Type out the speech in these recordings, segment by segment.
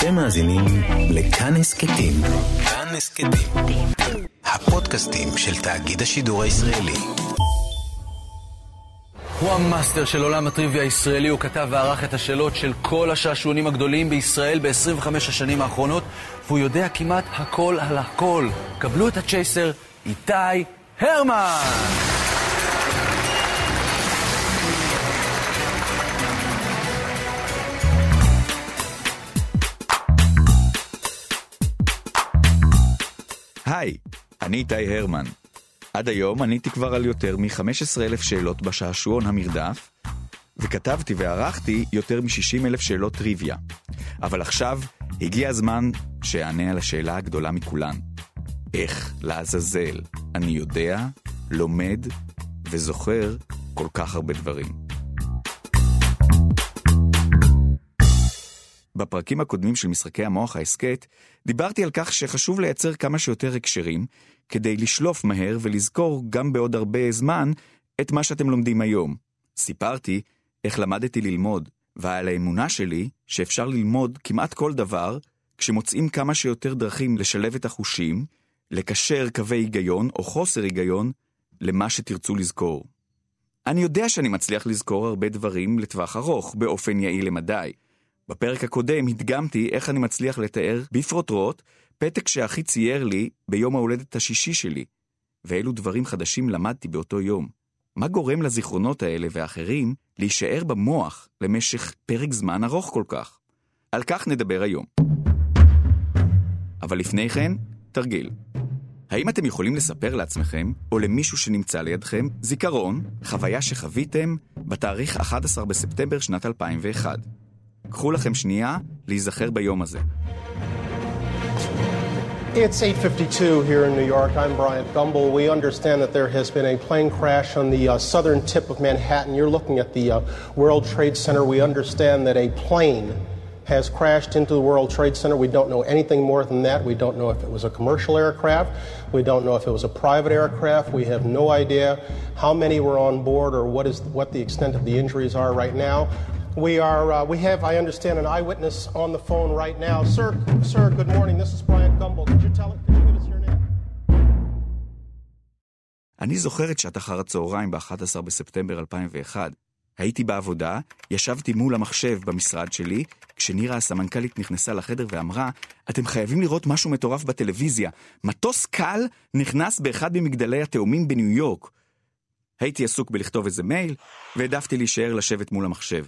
אתם מאזינים לכאן הסכתים. כאן הסכתים. הפודקאסטים של תאגיד השידור הישראלי. הוא המאסטר של עולם הטריוויה הישראלי, הוא כתב וערך את השאלות של כל השעשועונים הגדולים בישראל ב-25 השנים האחרונות, והוא יודע כמעט הכל על הכל. קבלו את הצ'ייסר, איתי הרמן! היי, אני איתי הרמן. עד היום עניתי כבר על יותר מ-15,000 שאלות בשעשועון המרדף, וכתבתי וערכתי יותר מ-60,000 שאלות טריוויה. אבל עכשיו הגיע הזמן שאענה על השאלה הגדולה מכולן. איך לעזאזל אני יודע, לומד וזוכר כל כך הרבה דברים? בפרקים הקודמים של משחקי המוח ההסכת, דיברתי על כך שחשוב לייצר כמה שיותר הקשרים, כדי לשלוף מהר ולזכור גם בעוד הרבה זמן את מה שאתם לומדים היום. סיפרתי איך למדתי ללמוד, ועל האמונה שלי שאפשר ללמוד כמעט כל דבר, כשמוצאים כמה שיותר דרכים לשלב את החושים, לקשר קווי היגיון או חוסר היגיון למה שתרצו לזכור. אני יודע שאני מצליח לזכור הרבה דברים לטווח ארוך, באופן יעיל למדי. בפרק הקודם הדגמתי איך אני מצליח לתאר בפרוטרוט פתק שאחי צייר לי ביום ההולדת השישי שלי, ואילו דברים חדשים למדתי באותו יום. מה גורם לזיכרונות האלה ואחרים להישאר במוח למשך פרק זמן ארוך כל כך? על כך נדבר היום. אבל לפני כן, תרגיל. האם אתם יכולים לספר לעצמכם, או למישהו שנמצא לידכם, זיכרון, חוויה שחוויתם, בתאריך 11 בספטמבר שנת 2001? קחו לכם שנייה להיזכר ביום הזה. It's 8:52 here in New York. I'm Bryant Gumbel. We understand that there has been a plane crash on the uh, southern tip of Manhattan. You're looking at the uh, World Trade Center. We understand that a plane has crashed into the World Trade Center. We don't know anything more than that. We don't know if it was a commercial aircraft. We don't know if it was a private aircraft. We have no idea how many were on board or what is what the extent of the injuries are right now. We are uh, we have I understand an eyewitness on the phone right now. Sir, sir, good morning. This is Brian Gumbel. Could you tell could you give us your name? אני זוכר את שעת אחר הצהריים ב-11 בספטמבר 2001. הייתי בעבודה, ישבתי מול המחשב במשרד שלי, כשנירה הסמנכ"לית נכנסה לחדר ואמרה, אתם חייבים לראות משהו מטורף בטלוויזיה. מטוס קל נכנס באחד ממגדלי התאומים בניו יורק. הייתי עסוק בלכתוב איזה מייל, והעדפתי להישאר לשבת מול המחשב.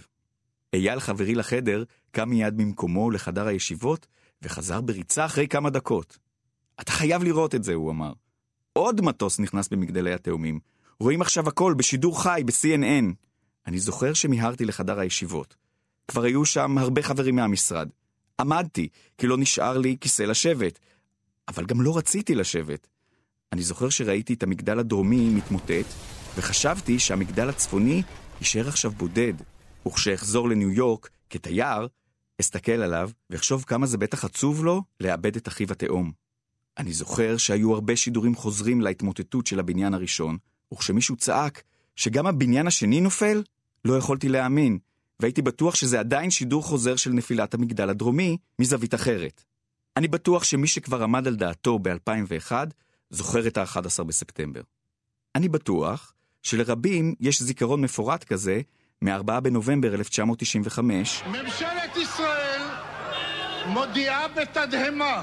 אייל חברי לחדר קם מיד ממקומו לחדר הישיבות, וחזר בריצה אחרי כמה דקות. אתה חייב לראות את זה, הוא אמר. עוד מטוס נכנס במגדלי התאומים. רואים עכשיו הכל בשידור חי, ב-CNN. אני זוכר שמיהרתי לחדר הישיבות. כבר היו שם הרבה חברים מהמשרד. עמדתי, כי לא נשאר לי כיסא לשבת. אבל גם לא רציתי לשבת. אני זוכר שראיתי את המגדל הדרומי מתמוטט, וחשבתי שהמגדל הצפוני יישאר עכשיו בודד. וכשאחזור לניו יורק, כתייר, אסתכל עליו ואחשוב כמה זה בטח עצוב לו לאבד את אחיו התאום. אני זוכר שהיו הרבה שידורים חוזרים להתמוטטות של הבניין הראשון, וכשמישהו צעק שגם הבניין השני נופל, לא יכולתי להאמין, והייתי בטוח שזה עדיין שידור חוזר של נפילת המגדל הדרומי מזווית אחרת. אני בטוח שמי שכבר עמד על דעתו ב-2001, זוכר את ה-11 בספטמבר. אני בטוח שלרבים יש זיכרון מפורט כזה מ-4 בנובמבר 1995, ממשלת ישראל מודיעה בתדהמה,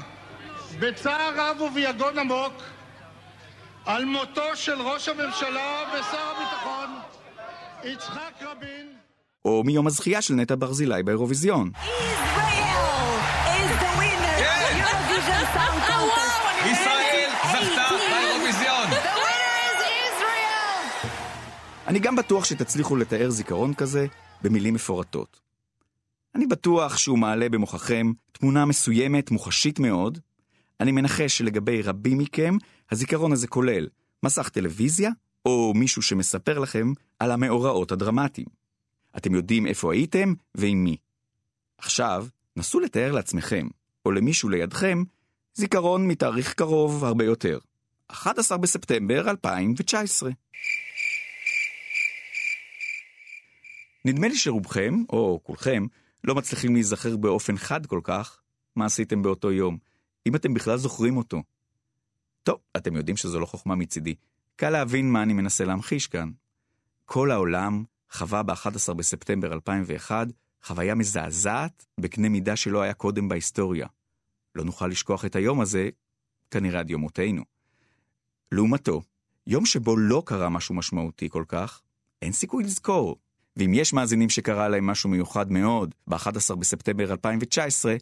בצער רב וביגון עמוק, על מותו של ראש הממשלה ושר הביטחון יצחק רבין. או מיום הזכייה של נטע ברזילי באירוויזיון. ישראל אני גם בטוח שתצליחו לתאר זיכרון כזה במילים מפורטות. אני בטוח שהוא מעלה במוחכם תמונה מסוימת, מוחשית מאוד. אני מנחש שלגבי רבים מכם, הזיכרון הזה כולל מסך טלוויזיה, או מישהו שמספר לכם על המאורעות הדרמטיים. אתם יודעים איפה הייתם ועם מי. עכשיו, נסו לתאר לעצמכם, או למישהו לידכם, זיכרון מתאריך קרוב הרבה יותר. 11 בספטמבר 2019. נדמה לי שרובכם, או כולכם, לא מצליחים להיזכר באופן חד כל כך מה עשיתם באותו יום, אם אתם בכלל זוכרים אותו. טוב, אתם יודעים שזו לא חוכמה מצידי. קל להבין מה אני מנסה להמחיש כאן. כל העולם חווה ב-11 בספטמבר 2001 חוויה מזעזעת בקנה מידה שלא היה קודם בהיסטוריה. לא נוכל לשכוח את היום הזה, כנראה עד יומותינו. לעומתו, יום שבו לא קרה משהו משמעותי כל כך, אין סיכוי לזכור. ואם יש מאזינים שקרה להם משהו מיוחד מאוד ב-11 בספטמבר 2019,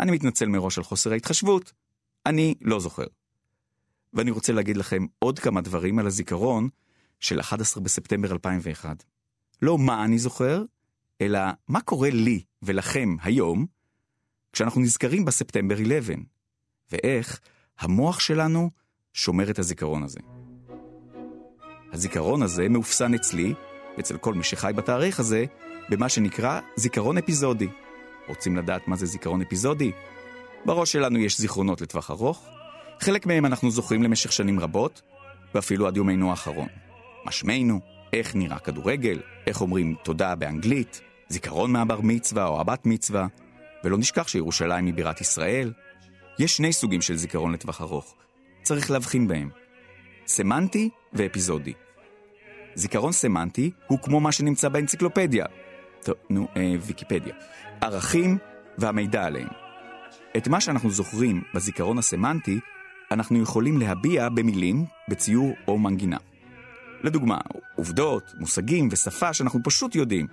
אני מתנצל מראש על חוסר ההתחשבות. אני לא זוכר. ואני רוצה להגיד לכם עוד כמה דברים על הזיכרון של 11 בספטמבר 2001. לא מה אני זוכר, אלא מה קורה לי ולכם היום, כשאנחנו נזכרים בספטמבר 11, ואיך המוח שלנו שומר את הזיכרון הזה. הזיכרון הזה מאופסן אצלי, אצל כל מי שחי בתאריך הזה, במה שנקרא זיכרון אפיזודי. רוצים לדעת מה זה זיכרון אפיזודי? בראש שלנו יש זיכרונות לטווח ארוך, חלק מהם אנחנו זוכרים למשך שנים רבות, ואפילו עד יומנו האחרון. מה שמנו, איך נראה כדורגל, איך אומרים תודה באנגלית, זיכרון מהבר מצווה או הבת מצווה, ולא נשכח שירושלים היא בירת ישראל. יש שני סוגים של זיכרון לטווח ארוך. צריך להבחין בהם. סמנטי ואפיזודי. זיכרון סמנטי הוא כמו מה שנמצא באנציקלופדיה. טוב, נו, אה, ויקיפדיה. ערכים והמידע עליהם. את מה שאנחנו זוכרים בזיכרון הסמנטי, אנחנו יכולים להביע במילים, בציור או מנגינה. לדוגמה, עובדות, מושגים ושפה שאנחנו פשוט יודעים,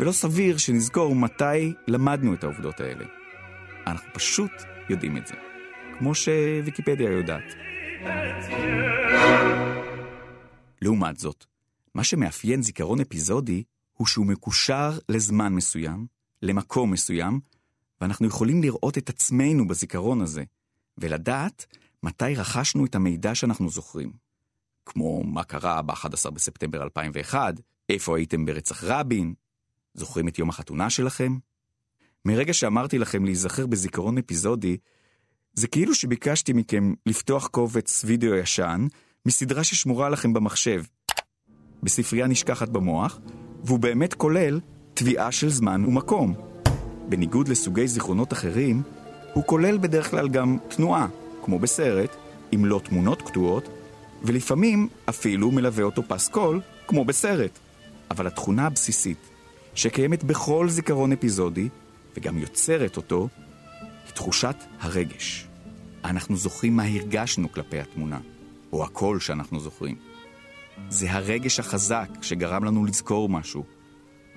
ולא סביר שנזכור מתי למדנו את העובדות האלה. אנחנו פשוט יודעים את זה, כמו שוויקיפדיה יודעת. לעומת זאת, מה שמאפיין זיכרון אפיזודי הוא שהוא מקושר לזמן מסוים, למקום מסוים, ואנחנו יכולים לראות את עצמנו בזיכרון הזה, ולדעת מתי רכשנו את המידע שאנחנו זוכרים. כמו מה קרה ב-11 בספטמבר 2001, איפה הייתם ברצח רבין, זוכרים את יום החתונה שלכם? מרגע שאמרתי לכם להיזכר בזיכרון אפיזודי, זה כאילו שביקשתי מכם לפתוח קובץ וידאו ישן מסדרה ששמורה לכם במחשב. בספרייה נשכחת במוח, והוא באמת כולל תביעה של זמן ומקום. בניגוד לסוגי זיכרונות אחרים, הוא כולל בדרך כלל גם תנועה, כמו בסרט, עם לא תמונות קטועות, ולפעמים אפילו מלווה אותו פסקול, כמו בסרט. אבל התכונה הבסיסית, שקיימת בכל זיכרון אפיזודי, וגם יוצרת אותו, היא תחושת הרגש. אנחנו זוכרים מה הרגשנו כלפי התמונה, או הקול שאנחנו זוכרים. זה הרגש החזק שגרם לנו לזכור משהו,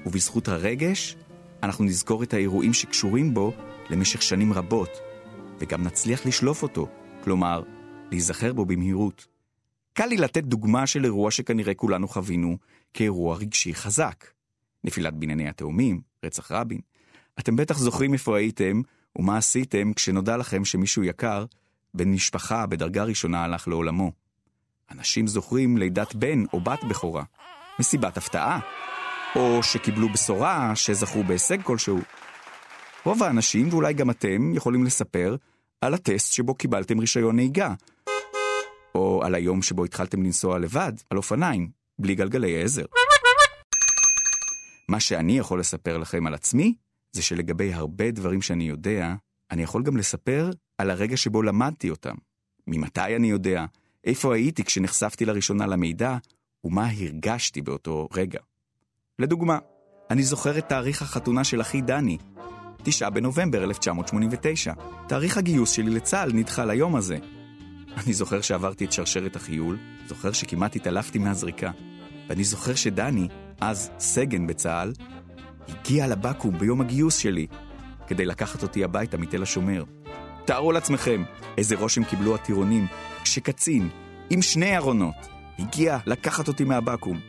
ובזכות הרגש, אנחנו נזכור את האירועים שקשורים בו למשך שנים רבות, וגם נצליח לשלוף אותו, כלומר, להיזכר בו במהירות. קל לי לתת דוגמה של אירוע שכנראה כולנו חווינו כאירוע רגשי חזק. נפילת בנייני התאומים, רצח רבין. אתם בטח זוכרים איפה הייתם ומה עשיתם כשנודע לכם שמישהו יקר, בן משפחה בדרגה ראשונה הלך לעולמו. אנשים זוכרים לידת בן או בת בכורה, מסיבת הפתעה, או שקיבלו בשורה שזכו בהישג כלשהו. רוב האנשים, ואולי גם אתם, יכולים לספר על הטסט שבו קיבלתם רישיון נהיגה, או על היום שבו התחלתם לנסוע לבד, על אופניים, בלי גלגלי עזר. מה שאני יכול לספר לכם על עצמי, זה שלגבי הרבה דברים שאני יודע, אני יכול גם לספר על הרגע שבו למדתי אותם. ממתי אני יודע, איפה הייתי כשנחשפתי לראשונה למידע, ומה הרגשתי באותו רגע. לדוגמה, אני זוכר את תאריך החתונה של אחי דני, 9 בנובמבר 1989. תאריך הגיוס שלי לצה"ל נדחה ליום הזה. אני זוכר שעברתי את שרשרת החיול, זוכר שכמעט התעלפתי מהזריקה. ואני זוכר שדני, אז סגן בצה"ל, הגיע לבקו"ם ביום הגיוס שלי, כדי לקחת אותי הביתה מתל השומר. תארו לעצמכם איזה רושם קיבלו הטירונים כשקצין, עם שני ארונות, הגיע לקחת אותי מהבקו"ם.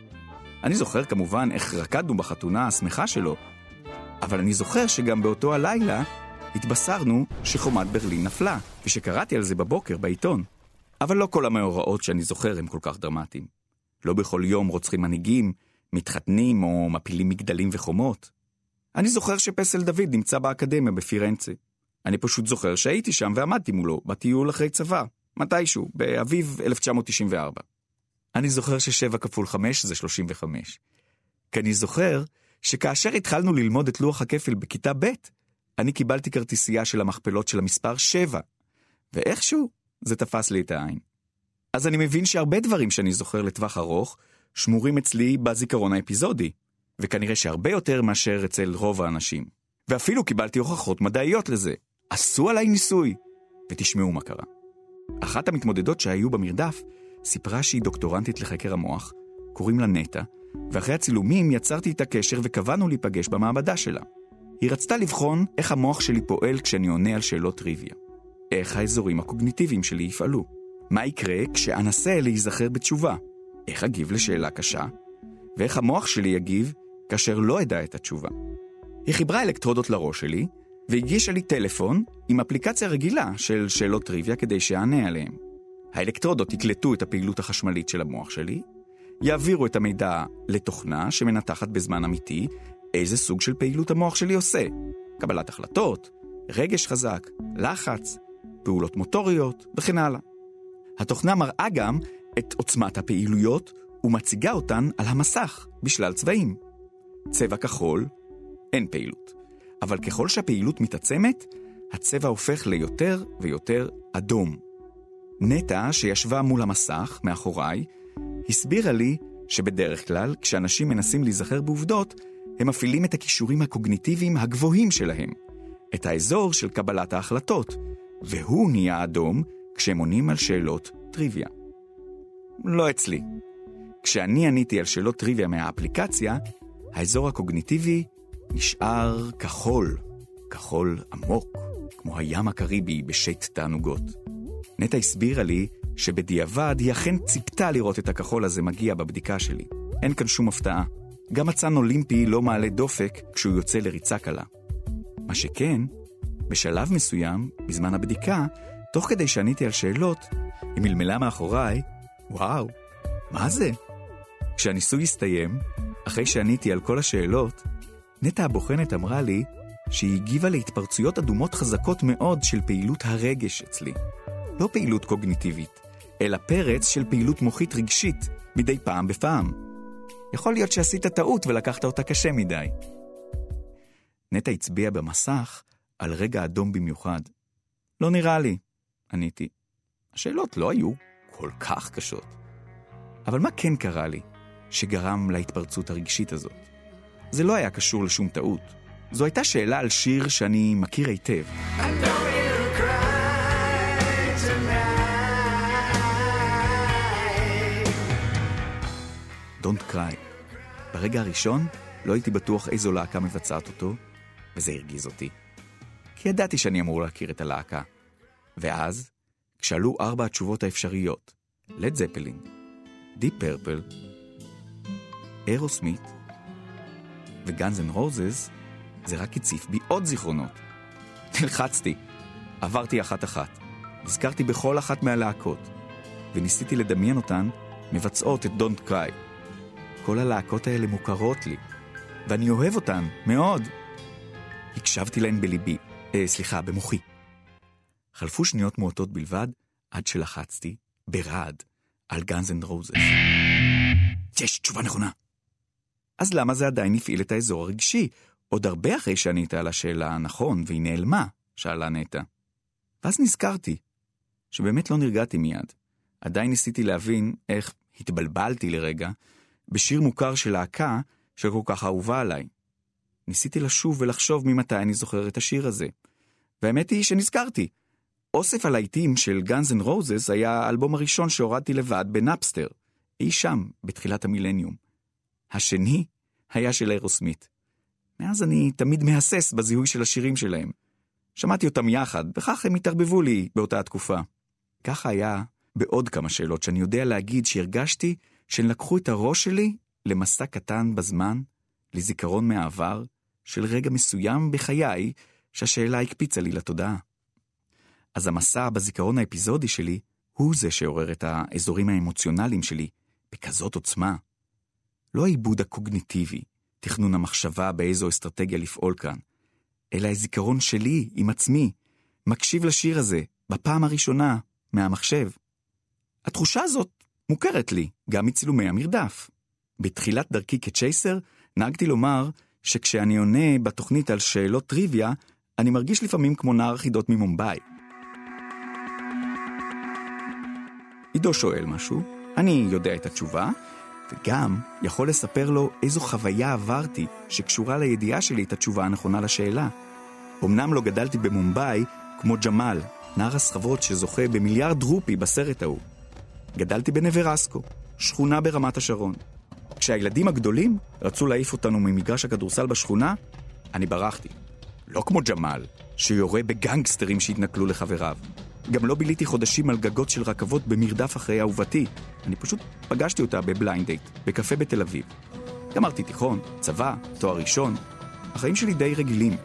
אני זוכר כמובן איך רקדנו בחתונה השמחה שלו, אבל אני זוכר שגם באותו הלילה התבשרנו שחומת ברלין נפלה, ושקראתי על זה בבוקר בעיתון. אבל לא כל המאורעות שאני זוכר הם כל כך דרמטיים. לא בכל יום רוצחים מנהיגים, מתחתנים או מפילים מגדלים וחומות. אני זוכר שפסל דוד נמצא באקדמיה בפירנצה. אני פשוט זוכר שהייתי שם ועמדתי מולו בטיול אחרי צבא, מתישהו, באביב 1994. אני זוכר ששבע כפול חמש זה 35. כי אני זוכר שכאשר התחלנו ללמוד את לוח הכפל בכיתה ב', אני קיבלתי כרטיסייה של המכפלות של המספר 7, ואיכשהו זה תפס לי את העין. אז אני מבין שהרבה דברים שאני זוכר לטווח ארוך, שמורים אצלי בזיכרון האפיזודי, וכנראה שהרבה יותר מאשר אצל רוב האנשים. ואפילו קיבלתי הוכחות מדעיות לזה. עשו עליי ניסוי, ותשמעו מה קרה. אחת המתמודדות שהיו במרדף סיפרה שהיא דוקטורנטית לחקר המוח, קוראים לה נטע, ואחרי הצילומים יצרתי איתה קשר וקבענו להיפגש במעבדה שלה. היא רצתה לבחון איך המוח שלי פועל כשאני עונה על שאלות טריוויה. איך האזורים הקוגניטיביים שלי יפעלו. מה יקרה כשאנסה להיזכר בתשובה. איך אגיב לשאלה קשה, ואיך המוח שלי יגיב כאשר לא אדע את התשובה. היא חיברה אלקטרודות לראש שלי, והגישה לי טלפון עם אפליקציה רגילה של שאלות טריוויה כדי שאענה עליהן. האלקטרודות יקלטו את הפעילות החשמלית של המוח שלי, יעבירו את המידע לתוכנה שמנתחת בזמן אמיתי איזה סוג של פעילות המוח שלי עושה. קבלת החלטות, רגש חזק, לחץ, פעולות מוטוריות וכן הלאה. התוכנה מראה גם את עוצמת הפעילויות ומציגה אותן על המסך בשלל צבעים. צבע כחול, אין פעילות. אבל ככל שהפעילות מתעצמת, הצבע הופך ליותר ויותר אדום. נטע, שישבה מול המסך, מאחוריי, הסבירה לי שבדרך כלל, כשאנשים מנסים להיזכר בעובדות, הם מפעילים את הכישורים הקוגניטיביים הגבוהים שלהם, את האזור של קבלת ההחלטות, והוא נהיה אדום כשהם עונים על שאלות טריוויה. לא אצלי. כשאני עניתי על שאלות טריוויה מהאפליקציה, האזור הקוגניטיבי נשאר כחול, כחול עמוק, כמו הים הקריבי בשייט תענוגות. נטע הסבירה לי שבדיעבד היא אכן ציפתה לראות את הכחול הזה מגיע בבדיקה שלי. אין כאן שום הפתעה. גם אצן אולימפי לא מעלה דופק כשהוא יוצא לריצה קלה. מה שכן, בשלב מסוים, בזמן הבדיקה, תוך כדי שעניתי על שאלות, היא מלמלה מאחוריי, וואו, מה זה? כשהניסוי הסתיים, אחרי שעניתי על כל השאלות, נטע הבוחנת אמרה לי שהיא הגיבה להתפרצויות אדומות חזקות מאוד של פעילות הרגש אצלי. לא פעילות קוגניטיבית, אלא פרץ של פעילות מוחית רגשית, מדי פעם בפעם. יכול להיות שעשית טעות ולקחת אותה קשה מדי. נטע הצביע במסך על רגע אדום במיוחד. לא נראה לי, עניתי. השאלות לא היו כל כך קשות. אבל מה כן קרה לי שגרם להתפרצות הרגשית הזאת? זה לא היה קשור לשום טעות. זו הייתה שאלה על שיר שאני מכיר היטב. Don't cry. ברגע הראשון לא הייתי בטוח איזו להקה מבצעת אותו, וזה הרגיז אותי. כי ידעתי שאני אמור להכיר את הלהקה. ואז, כשעלו ארבע התשובות האפשריות, לד זפלין, Deep Purple, Aerosmith ו Guns N' Roses, זה רק הציף בי עוד זיכרונות. נלחצתי, עברתי אחת-אחת, נזכרתי בכל אחת מהלהקות, וניסיתי לדמיין אותן מבצעות את Don't Cry. כל הלהקות האלה מוכרות לי, ואני אוהב אותן מאוד. הקשבתי להן בליבי, אה, סליחה, במוחי. חלפו שניות מועטות בלבד, עד שלחצתי, ברעד, על Guns N' Roses. יש, תשובה נכונה. אז למה זה עדיין הפעיל את האזור הרגשי? עוד הרבה אחרי שענית על השאלה הנכון, והיא נעלמה, שאלה נטע. ואז נזכרתי, שבאמת לא נרגעתי מיד. עדיין ניסיתי להבין איך התבלבלתי לרגע בשיר מוכר של להקה שכל כך אהובה עליי. ניסיתי לשוב ולחשוב ממתי אני זוכר את השיר הזה. והאמת היא שנזכרתי. אוסף הלהיטים של Guns N' Roses היה האלבום הראשון שהורדתי לבד ב Napster, אי שם, בתחילת המילניום. השני היה של Aerosmith. מאז אני תמיד מהסס בזיהוי של השירים שלהם. שמעתי אותם יחד, וכך הם התערבבו לי באותה התקופה. ככה היה בעוד כמה שאלות שאני יודע להגיד שהרגשתי שהן לקחו את הראש שלי למסע קטן בזמן, לזיכרון מהעבר, של רגע מסוים בחיי שהשאלה הקפיצה לי לתודעה. אז המסע בזיכרון האפיזודי שלי הוא זה שעורר את האזורים האמוציונליים שלי בכזאת עוצמה. לא העיבוד הקוגניטיבי, תכנון המחשבה באיזו אסטרטגיה לפעול כאן, אלא הזיכרון שלי עם עצמי, מקשיב לשיר הזה, בפעם הראשונה, מהמחשב. התחושה הזאת מוכרת לי, גם מצילומי המרדף. בתחילת דרכי כצ'ייסר, נהגתי לומר שכשאני עונה בתוכנית על שאלות טריוויה, אני מרגיש לפעמים כמו נער חידות ממומבאי. עידו שואל משהו, אני יודע את התשובה, וגם יכול לספר לו איזו חוויה עברתי שקשורה לידיעה שלי את התשובה הנכונה לשאלה. אמנם לא גדלתי במומבאי כמו ג'מאל, נער הסחבות שזוכה במיליארד רופי בסרט ההוא. גדלתי בנווה רסקו, שכונה ברמת השרון. כשהילדים הגדולים רצו להעיף אותנו ממגרש הכדורסל בשכונה, אני ברחתי. לא כמו ג'מאל, שיורה בגנגסטרים שהתנכלו לחבריו. גם לא ביליתי חודשים על גגות של רכבות במרדף אחרי אהובתי. אני פשוט פגשתי אותה ב blind date, בקפה בתל אביב. גמרתי תיכון, צבא, תואר ראשון. החיים שלי די רגילים.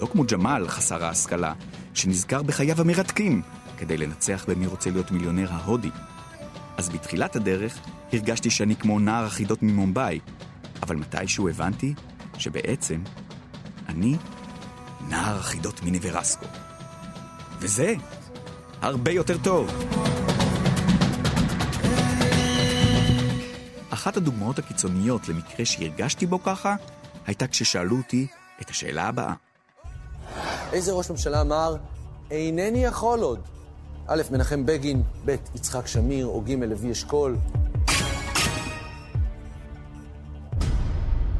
לא כמו ג'מאל, חסר ההשכלה, שנזכר בחייו המרתקים כדי לנצח במי רוצה להיות מיליונר ההודי. אז בתחילת הדרך הרגשתי שאני כמו נער החידות ממומבאי, אבל מתישהו הבנתי שבעצם אני נער החידות מנברסקו. וזה הרבה יותר טוב. אחת הדוגמאות הקיצוניות למקרה שהרגשתי בו ככה, הייתה כששאלו אותי את השאלה הבאה. איזה ראש ממשלה אמר, אינני יכול עוד? א', מנחם בגין, ב', יצחק שמיר, או ג', לוי אשכול.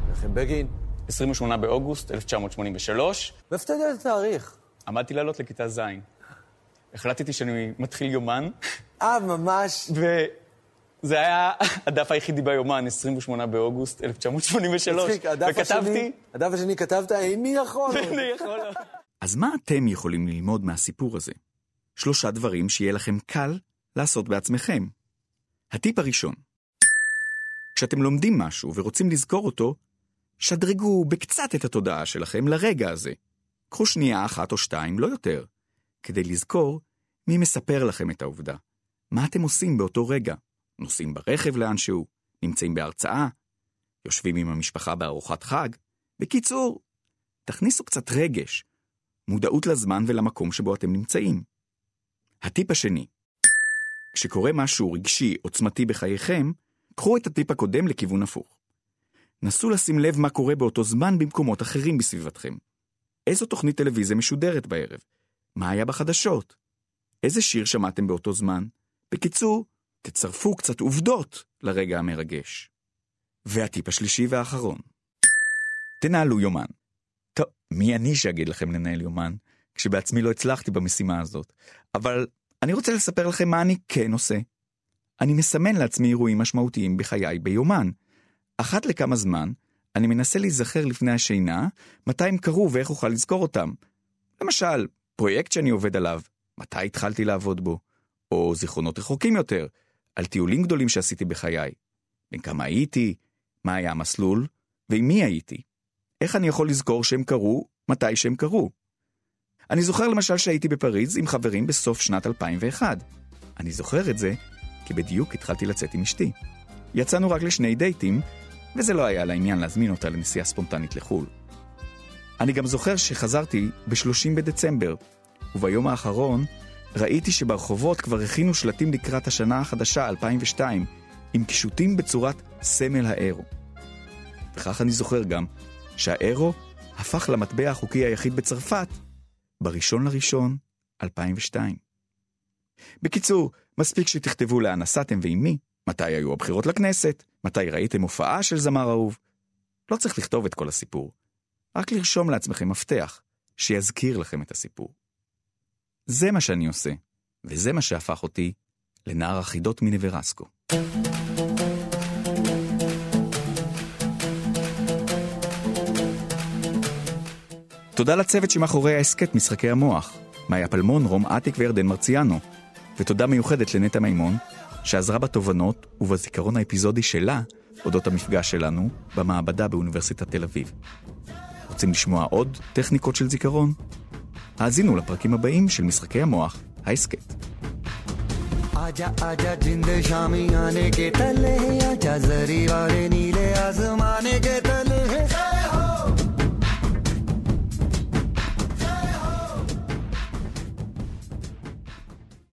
מנחם בגין. 28 באוגוסט 1983. מאיפה אתה יודע את התאריך? עמדתי לעלות לכיתה ז'. החלטתי שאני מתחיל יומן. אה, ממש. וזה היה הדף היחידי ביומן, 28 באוגוסט 1983. מצחיק, הדף וכתבתי... השני, הדף השני כתבת, איני יכול. אני יכול... אז מה אתם יכולים ללמוד מהסיפור הזה? שלושה דברים שיהיה לכם קל לעשות בעצמכם. הטיפ הראשון, כשאתם לומדים משהו ורוצים לזכור אותו, שדרגו בקצת את התודעה שלכם לרגע הזה. קחו שנייה אחת או שתיים, לא יותר, כדי לזכור מי מספר לכם את העובדה. מה אתם עושים באותו רגע? נוסעים ברכב לאנשהו? נמצאים בהרצאה? יושבים עם המשפחה בארוחת חג? בקיצור, תכניסו קצת רגש, מודעות לזמן ולמקום שבו אתם נמצאים. הטיפ השני, כשקורה משהו רגשי עוצמתי בחייכם, קחו את הטיפ הקודם לכיוון הפוך. נסו לשים לב מה קורה באותו זמן במקומות אחרים בסביבתכם. איזו תוכנית טלוויזיה משודרת בערב? מה היה בחדשות? איזה שיר שמעתם באותו זמן? בקיצור, תצרפו קצת עובדות לרגע המרגש. והטיפ השלישי והאחרון, תנהלו יומן. טוב, מי אני שאגיד לכם לנהל יומן, כשבעצמי לא הצלחתי במשימה הזאת, אבל אני רוצה לספר לכם מה אני כן עושה. אני מסמן לעצמי אירועים משמעותיים בחיי ביומן. אחת לכמה זמן, אני מנסה להיזכר לפני השינה, מתי הם קרו ואיך אוכל לזכור אותם. למשל, פרויקט שאני עובד עליו, מתי התחלתי לעבוד בו, או זיכרונות רחוקים יותר, על טיולים גדולים שעשיתי בחיי. בין כמה הייתי, מה היה המסלול, ועם מי הייתי. איך אני יכול לזכור שהם קרו, מתי שהם קרו. אני זוכר למשל שהייתי בפריז עם חברים בסוף שנת 2001. אני זוכר את זה כי בדיוק התחלתי לצאת עם אשתי. יצאנו רק לשני דייטים, וזה לא היה לעניין להזמין אותה לנסיעה ספונטנית לחו"ל. אני גם זוכר שחזרתי ב-30 בדצמבר, וביום האחרון ראיתי שברחובות כבר הכינו שלטים לקראת השנה החדשה, 2002, עם קישוטים בצורת סמל האירו. וכך אני זוכר גם שהאירו הפך למטבע החוקי היחיד בצרפת בראשון לראשון 2002. בקיצור, מספיק שתכתבו לאן נסעתם ועם מי, מתי היו הבחירות לכנסת, מתי ראיתם הופעה של זמר אהוב. לא צריך לכתוב את כל הסיפור, רק לרשום לעצמכם מפתח שיזכיר לכם את הסיפור. זה מה שאני עושה, וזה מה שהפך אותי לנער החידות מנברסקו. תודה לצוות שמאחורי ההסכת משחקי המוח, מאיה פלמון, רום אטיק וירדן מרציאנו, ותודה מיוחדת לנטע מימון, שעזרה בתובנות ובזיכרון האפיזודי שלה, אודות המפגש שלנו, במעבדה באוניברסיטת תל אביב. רוצים לשמוע עוד טכניקות של זיכרון? האזינו לפרקים הבאים של משחקי המוח, ההסכת. आजा आजा जिंद शामी आने के तले आजा जरी वाले नीले आसमाने के तले